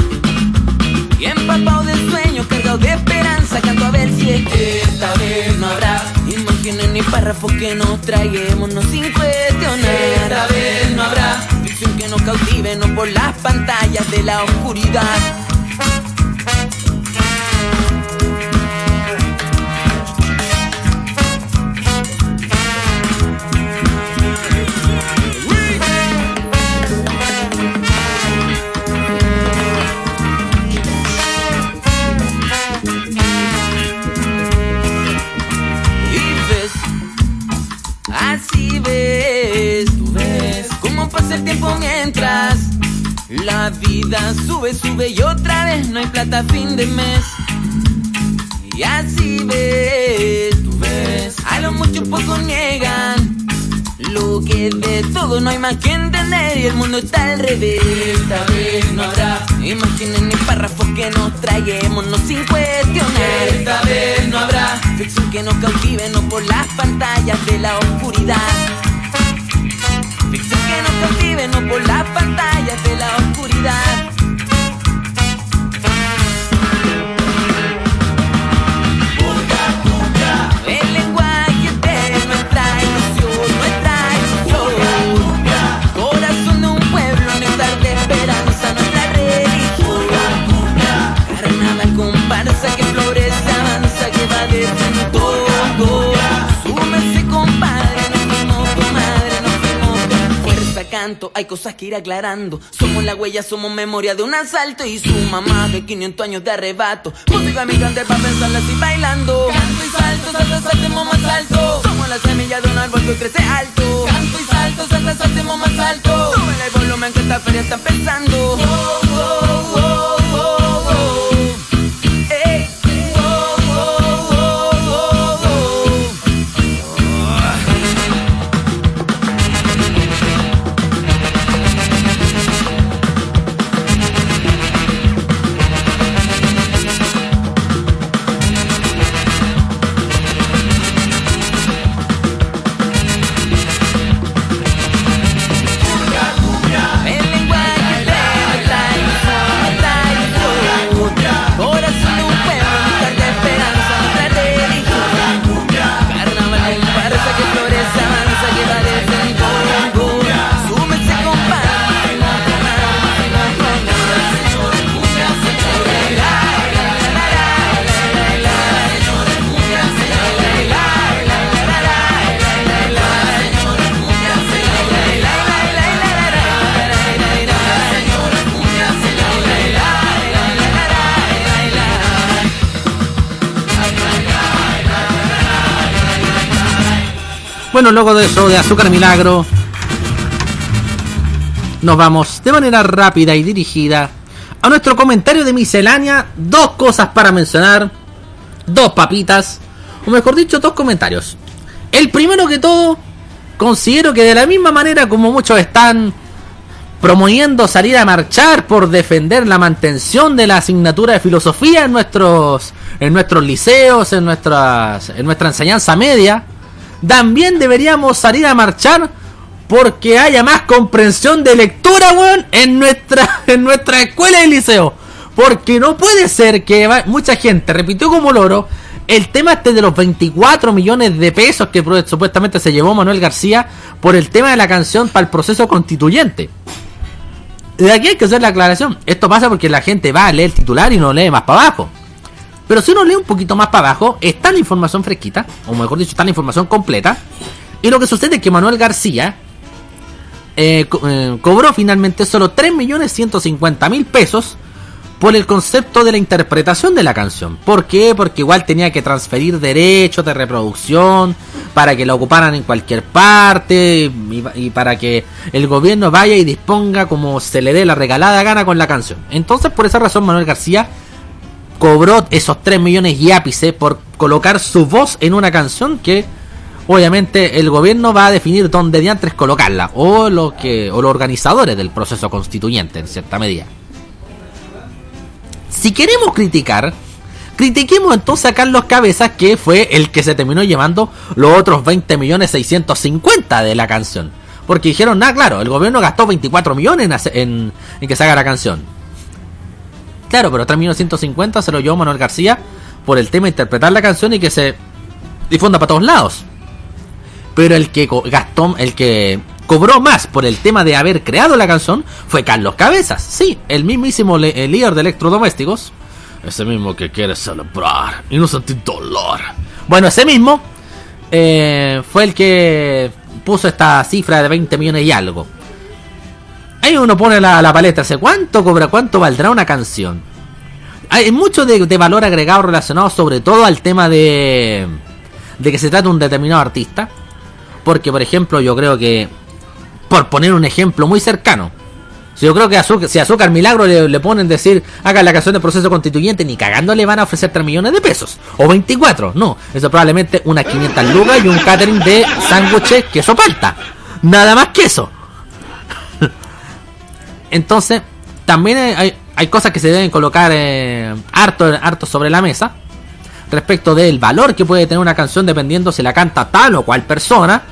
Y empapado de sueños, cargado de esperanza, canto a ver si es que esta vez no habrá imágenes ni párrafos que nos traguemos sin cuestionar. Esta vez no habrá ficción que nos cautive, no por las pantallas de la oscuridad. Sube, sube y otra vez no hay plata fin de mes. Y así ves, tú ves, a lo mucho poco niegan lo que de todo no hay más que entender y el mundo está al revés. Esta vez no habrá imágenes ni párrafos que nos traguemos no sin cuestionar. Esta vez no habrá ficción que nos cautive no por las pantallas de la oscuridad. Ficción que nos cautive no por las pantallas de la oscuridad. Hay cosas que ir aclarando. Somos la huella, somos memoria de un asalto y su mamá de 500 años de arrebato. Música migrante para pensarla así bailando. Canto y salto, salta, saltemos más alto. Somos la semilla de un árbol que crece alto. Canto y salto, salta, saltemos más alto. Súbele el volumen que esta feria está pensando. Luego de eso, de Azúcar Milagro, nos vamos de manera rápida y dirigida a nuestro comentario de miscelánea. Dos cosas para mencionar, dos papitas, o mejor dicho, dos comentarios. El primero que todo, considero que de la misma manera como muchos están promoviendo salir a marchar por defender la mantención de la asignatura de filosofía en nuestros en nuestros liceos, en nuestras en nuestra enseñanza media, también deberíamos salir a marchar porque haya más comprensión de lectura, weón, en nuestra [laughs] en nuestra escuela y liceo. Porque no puede ser que va- mucha gente repitió como loro el tema este de los 24 millones de pesos que supuestamente se llevó Manuel García por el tema de la canción para el proceso constituyente. De aquí hay que hacer la aclaración. Esto pasa porque la gente va a leer el titular y no lee más para abajo. Pero si uno lee un poquito más para abajo, está la información fresquita, o mejor dicho, está la información completa. Y lo que sucede es que Manuel García eh, eh, cobró finalmente solo 3.150.000 pesos por el concepto de la interpretación de la canción. ¿Por qué? Porque igual tenía que transferir derechos de reproducción para que la ocuparan en cualquier parte y, para que el gobierno vaya y disponga como se le dé la regalada gana con la canción. Entonces, por esa razón, Manuel García cobró esos 3 millones y ápice por colocar su voz en una canción que obviamente el gobierno va a definir dónde diantres colocarla o lo que o los organizadores del proceso constituyente en cierta medida. Si queremos criticar, critiquemos entonces a Carlos Cabezas, que fue el que se terminó llevando los otros 20 millones 650 de la canción. Porque dijeron, nada, claro, el gobierno gastó 24 millones en, que se haga la canción. Claro, pero 3 millones 150 se lo llevó Manuel García por el tema de interpretar la canción y que se difunda para todos lados. Pero el que gastó, el que cobró más por el tema de haber creado la canción fue Carlos Cabezas. Sí, el mismísimo el líder de electrodomésticos. Ese mismo que quiere celebrar y no sentir dolor. Bueno, ese mismo eh, fue el que puso esta cifra de 20 millones y algo. Ahí uno pone la, paleta, ¿cuánto cobra? ¿Cuánto valdrá una canción? Hay mucho de, de valor agregado relacionado sobre todo al tema de, de que se trata de un determinado artista. Porque, por ejemplo, yo creo que por poner un ejemplo muy cercano. Si yo creo que Azúcar, si Azúcar Milagro le, ponen decir, haga la canción de proceso constituyente, ni cagando le van a ofrecer 3 millones de pesos. O 24, no. Eso probablemente unas 500 lucas y un catering de sándwiches queso palta. Nada más que eso. Entonces, también hay, hay, cosas que se deben colocar eh, harto, harto sobre la mesa. Respecto del valor que puede tener una canción dependiendo si la canta tal o cual persona.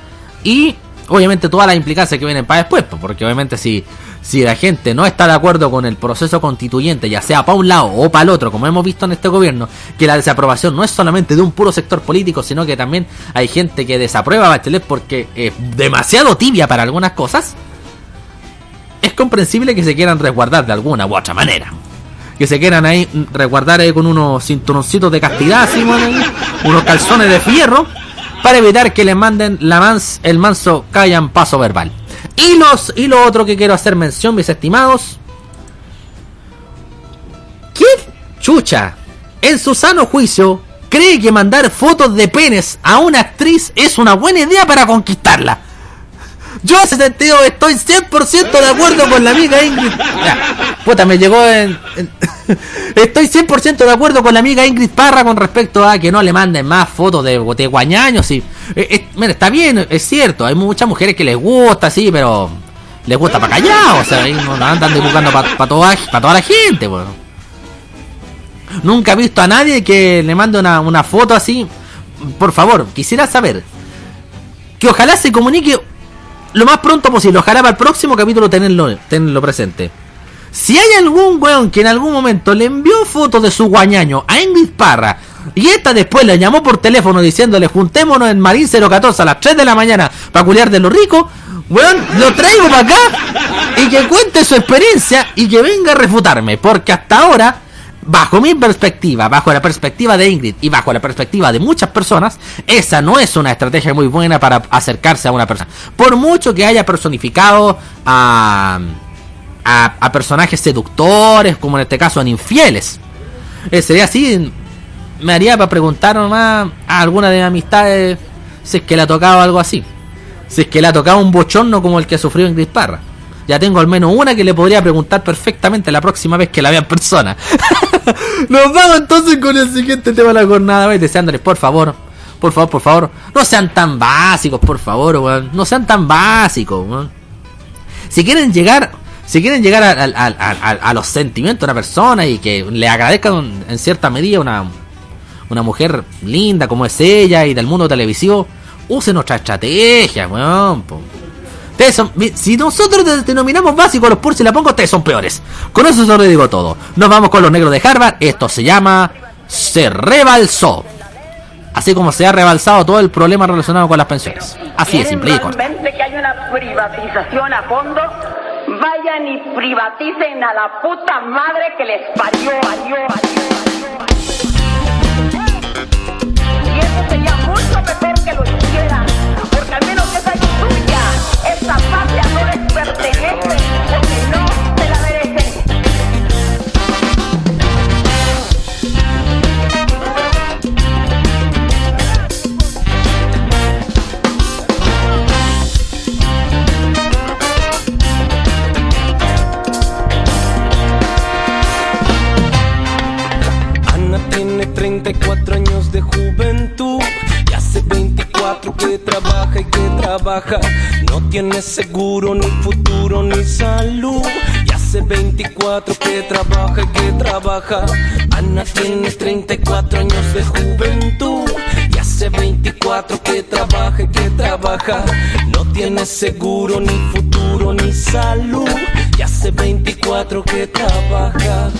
Y obviamente todas las implicancias que vienen para después, porque obviamente si, si la gente no está de acuerdo con el proceso constituyente, ya sea para un lado o para el otro, como hemos visto en este gobierno, que la desaprobación no es solamente de un puro sector político, sino que también hay gente que desaprueba a Bachelet porque es demasiado tibia para algunas cosas, es comprensible que se quieran resguardar de alguna u otra manera. Que se quieran ahí resguardar ahí con unos cinturoncitos de castidad, unos calzones de fierro para evitar que le manden la mans, el manso callan paso verbal. Y, los, y lo otro que quiero hacer mención, mis estimados. ¿Quién chucha en su sano juicio cree que mandar fotos de penes a una actriz es una buena idea para conquistarla? Yo en ese sentido estoy 100% de acuerdo con la amiga Ingrid. puta, me llegó en... [laughs] estoy 100% de acuerdo con la amiga Ingrid Parra con respecto a que no le manden más fotos de, de guañaños. Eh, eh, está bien, es cierto, hay muchas mujeres que les gusta, sí, pero les gusta para callar, o sea, no andan dibujando para toda, toda la gente. Nunca he visto a nadie que le mande una, una foto así. Por favor, quisiera saber que ojalá se comunique lo más pronto posible. Ojalá para el próximo capítulo tenerlo, tenerlo presente. Si hay algún weón que en algún momento le envió fotos de su guañaño a Ingrid Parra y esta después le llamó por teléfono diciéndole juntémonos en Marín 014 a las 3 de la mañana para culiar de lo rico, weón, lo traigo para acá y que cuente su experiencia y que venga a refutarme. Porque hasta ahora bajo mi perspectiva, bajo la perspectiva de Ingrid y bajo la perspectiva de muchas personas, esa no es una estrategia muy buena para acercarse a una persona. Por mucho que haya personificado a, a, personajes seductores, como en este caso en infieles. Eh, sería así, me haría para preguntar nomás a alguna de mis amistades si es que le ha tocado algo así. Si es que le ha tocado un bochorno como el que sufrió Ingrid Parra. Ya tengo al menos una que le podría preguntar perfectamente la próxima vez que la vea persona. [laughs] Nos vamos entonces con el siguiente tema de la jornada. deseándoles, por favor, por favor, por favor, no sean tan básicos, por favor, weón. No sean tan básicos, weón. Si quieren llegar, si quieren llegar a, los sentimientos de una persona y que le agradezcan en cierta medida una, una mujer linda como es ella y del mundo televisivo, usen nuestra estrategia, weón si nosotros denominamos básicos los Purs y la pongo, ustedes son peores. Con eso solo digo todo. Nos vamos con los negros de Harvard. Esto se llama Se rebalsó. Así como se ha rebalsado todo el problema relacionado con las pensiones. Así es, simple y corto. que hay una privatización a fondo? Vayan y privaticen a la puta madre que les parió, parió, parió, Y eso sería mucho mejor que lo esa patria no les pertenece porque no se la merecen. Ana tiene 34 años No tiene seguro, ni futuro, ni salud. Y hace 24 que trabaja y que trabaja. Ana tiene 34 años de juventud. Y hace 24 que trabaja y que trabaja. No tiene seguro, ni futuro, ni salud. Y hace 24 que trabaja.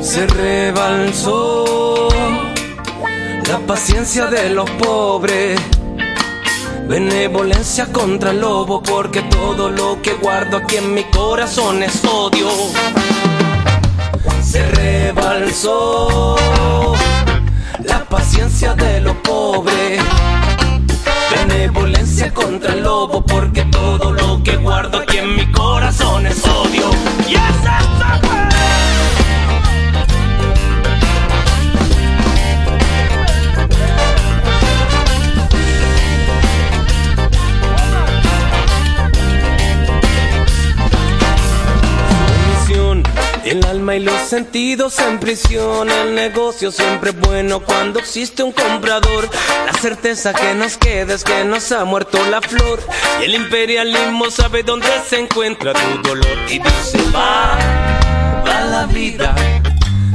Se rebalsó la paciencia de los pobres. Benevolencia contra el lobo, porque todo lo que guardo aquí en mi corazón es odio. Se rebalsó la paciencia de los pobres. Benevolencia contra el lobo, porque todo lo que guardo aquí en mi corazón es odio. Y esa es la El alma y los sentidos en prisión. El negocio siempre es bueno cuando existe un comprador. La certeza que nos queda es que nos ha muerto la flor. Y el imperialismo sabe dónde se encuentra tu dolor. Y dice, va, va la vida.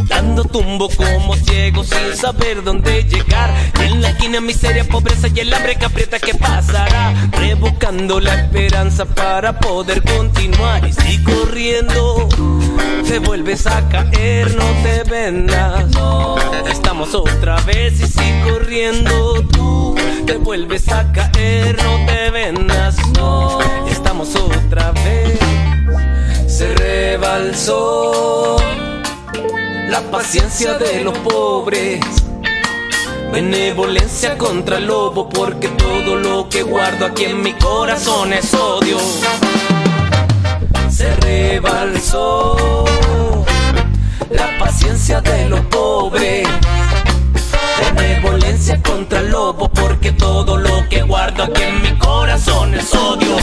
Dando tumbo como ciego sin saber dónde llegar. Y en la esquina miseria, pobreza y el hambre que aprieta que pasará. Rebuscando la esperanza para poder continuar. Y si corriendo te vuelves a caer, no te vendas. Estamos otra vez y si corriendo tú te vuelves a caer, no te vendas. Estamos otra vez. Se rebalsó la paciencia de los pobres. Benevolencia contra el lobo, porque todo lo que guardo aquí en mi corazón es odio. Se rebalsó la paciencia de los pobres. Benevolencia contra el lobo, porque todo lo que guardo aquí en mi corazón es odio.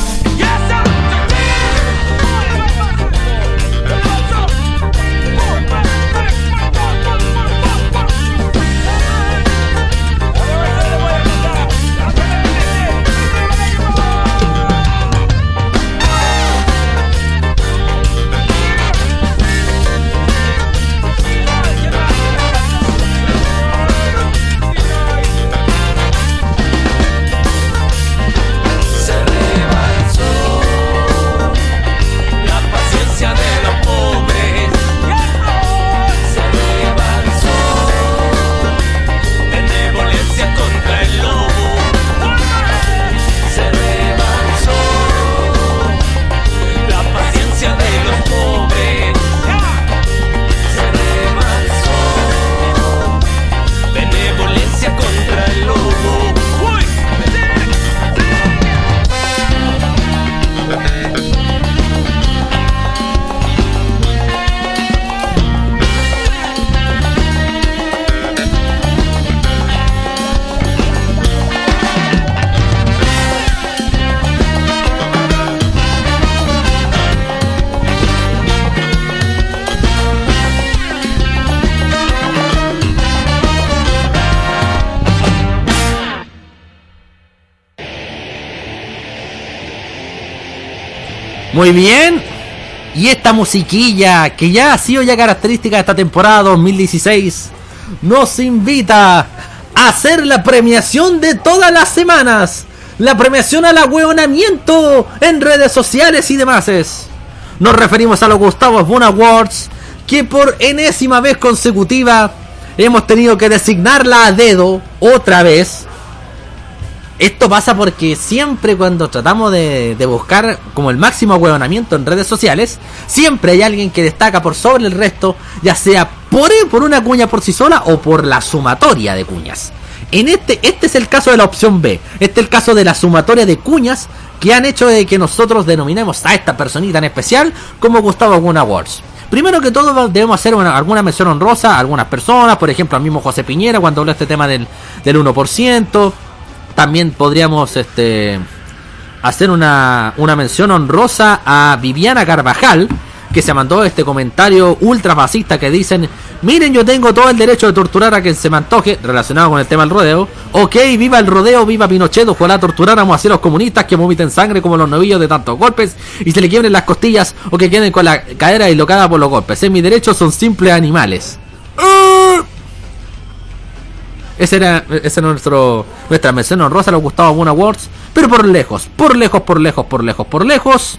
Muy bien. Y esta musiquilla, que ya ha sido ya característica de esta temporada 2016, nos invita a hacer la premiación de todas las semanas. La premiación al ahueonamiento en redes sociales y demás. Nos referimos a los Gustavo Boon Awards, que por enésima vez consecutiva hemos tenido que designarla a dedo otra vez. Esto pasa porque siempre cuando tratamos de, de buscar como el máximo ahueonamiento en redes sociales, siempre hay alguien que destaca por sobre el resto, ya sea por, por una cuña por sí sola o por la sumatoria de cuñas. En este, este es el caso de la opción B. Este es el caso de la sumatoria de cuñas que han hecho de que nosotros denominemos a esta personita en especial como Gustavo Gun Awards. Primero que todo debemos hacer una- alguna mención honrosa a algunas personas, por ejemplo al mismo José Piñera cuando habló este tema del, del 1%. También podríamos este hacer una, una mención honrosa a Viviana Carvajal, que se mandó este comentario ultra fascista que dicen Miren, yo tengo todo el derecho de torturar a quien se me antoje, relacionado con el tema del rodeo. Ok, viva el rodeo, viva Pinochet, ojalá torturáramos así a los comunistas que vomiten sangre como los novillos de tantos golpes y se le quiebren las costillas o que queden con la cadera dislocada por los golpes. En mi derecho son simples animales. ¡Ah! Ese era, ese nuestro, nuestra mención honrosa a los Gustavo Boone Awards. Pero por lejos, por lejos, por lejos, por lejos, por lejos.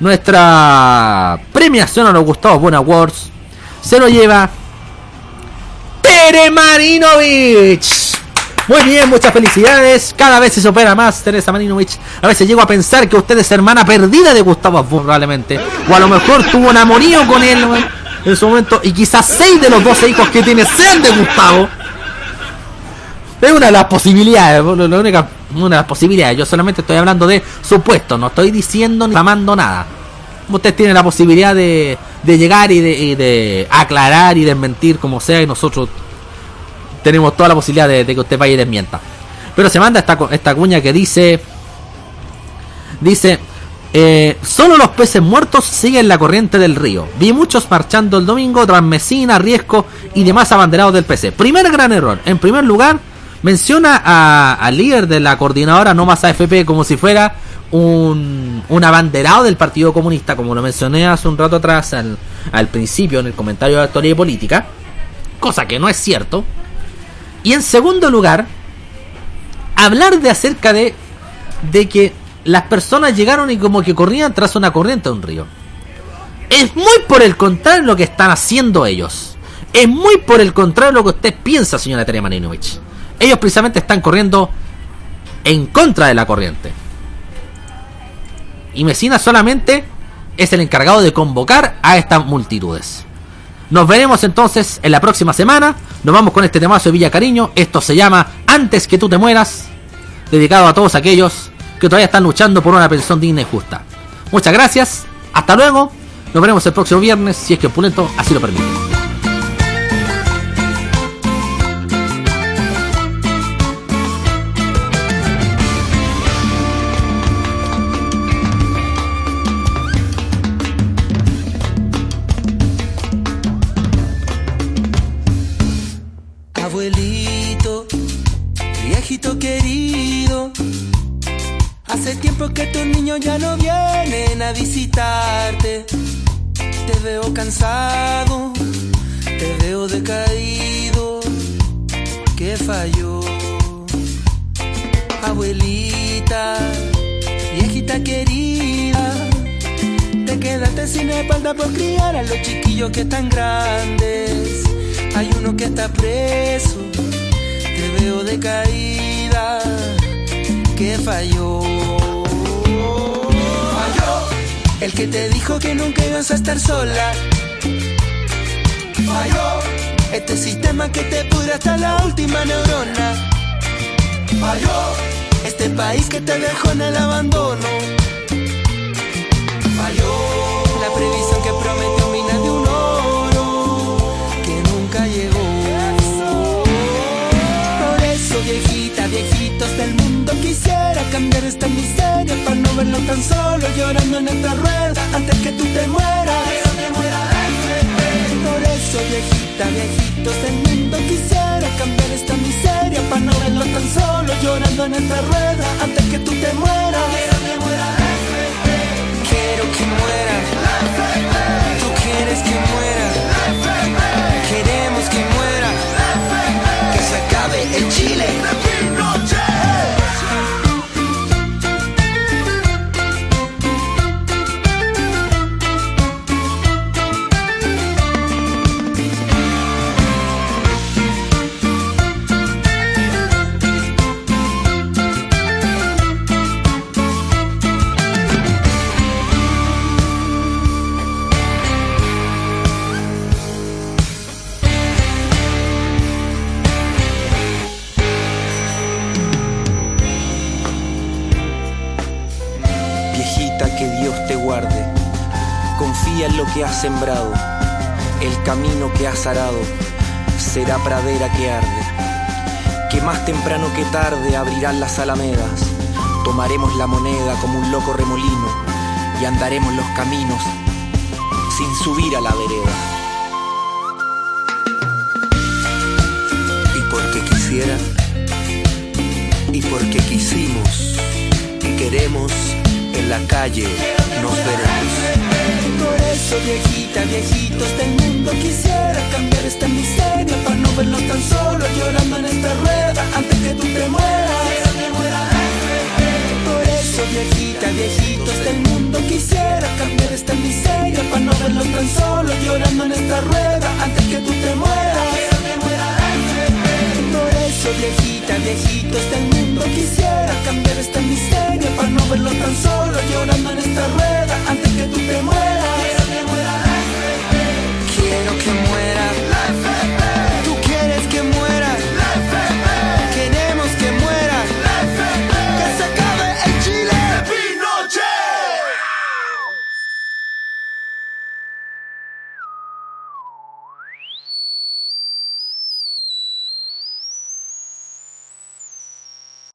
Nuestra premiación a los Gustavo Boone Awards se lo lleva Tere Marinovich. Muy bien, muchas felicidades. Cada vez se supera más Teresa Marinovich. A veces llego a pensar que usted es hermana perdida de Gustavo probablemente. O a lo mejor tuvo un con él en su momento. Y quizás seis de los 12 hijos que tiene sean de Gustavo. Es una de las posibilidades, la única, una de las posibilidades. Yo solamente estoy hablando de supuesto, no estoy diciendo ni llamando nada. Usted tiene la posibilidad de, llegar y de, y de aclarar y desmentir como sea y nosotros tenemos toda la posibilidad de, que usted vaya y desmienta. Pero se manda esta, esta cuña que dice, dice, eh, solo los peces muertos siguen la corriente del río. Vi muchos marchando el domingo tras Mesina, Riesco y demás abanderados del PC. Primer gran error. En primer lugar, menciona a- al líder de la coordinadora No Más AFP como si fuera un, abanderado del Partido Comunista, como lo mencioné hace un rato atrás al, al principio en el comentario de actualidad y política, cosa que no es cierto. Y en segundo lugar, hablar de acerca de, de que las personas llegaron y como que corrían tras una corriente de un río. Es muy por el contrario lo que están haciendo ellos. Es muy por el contrario lo que usted piensa, señora Tere Marinovich. Ellos precisamente están corriendo en contra de la corriente. Y Mesina solamente es el encargado de convocar a estas multitudes. Nos veremos entonces en la próxima semana. Nos vamos con este temazo de Villa Cariño. Esto se llama Antes que tú te mueras. Dedicado a todos aquellos que todavía están luchando por una pensión digna y justa. Muchas gracias. Hasta luego. Nos veremos el próximo viernes si es que Pulento así lo permite. Visitarte. Te veo cansado, te veo decaído, ¿qué falló? Abuelita, viejita querida, te quedaste sin espalda por criar a los chiquillos que están grandes. Hay uno que está preso, te veo decaída, falló. Falló. El que te dijo que nunca ibas a estar sola. Falló. Este sistema que te pudre hasta la última neurona. Falló. Este país que te dejó en el abandono. Cambiar esta miseria para no verlo tan solo llorando en esta rueda antes que tú te mueras. Por eso, viejita, viejitos del mundo, quisiera cambiar esta miseria para no verlo tan solo llorando en esta rueda antes que tú te mueras. Quiero que muera. Tú quieres que muera. Queremos que muera. Que se acabe el Chile. Sembrado. El camino que has arado será pradera que arde. Que más temprano que tarde abrirán las alamedas. Tomaremos la moneda como un loco remolino y andaremos los caminos sin subir a la vereda. conociera y porque quisimos y queremos en la calle nos veremos. Soy viejita, viejitos del mundo. Quisiera cambiar esta miseria Para no verlo tan solo llorando en esta rueda Antes que tú te mueras. Por eso viejita, viejitos del mundo Quisiera cambiar esta miseria Para no verlos tan solos llorando en esta rueda Antes que tú te mueras. Por eso viejita, viejitos del mundo Quisiera cambiar esta miseria Para no verlos tan solos llorando en esta rueda Antes que tú te mueras quiero que muera.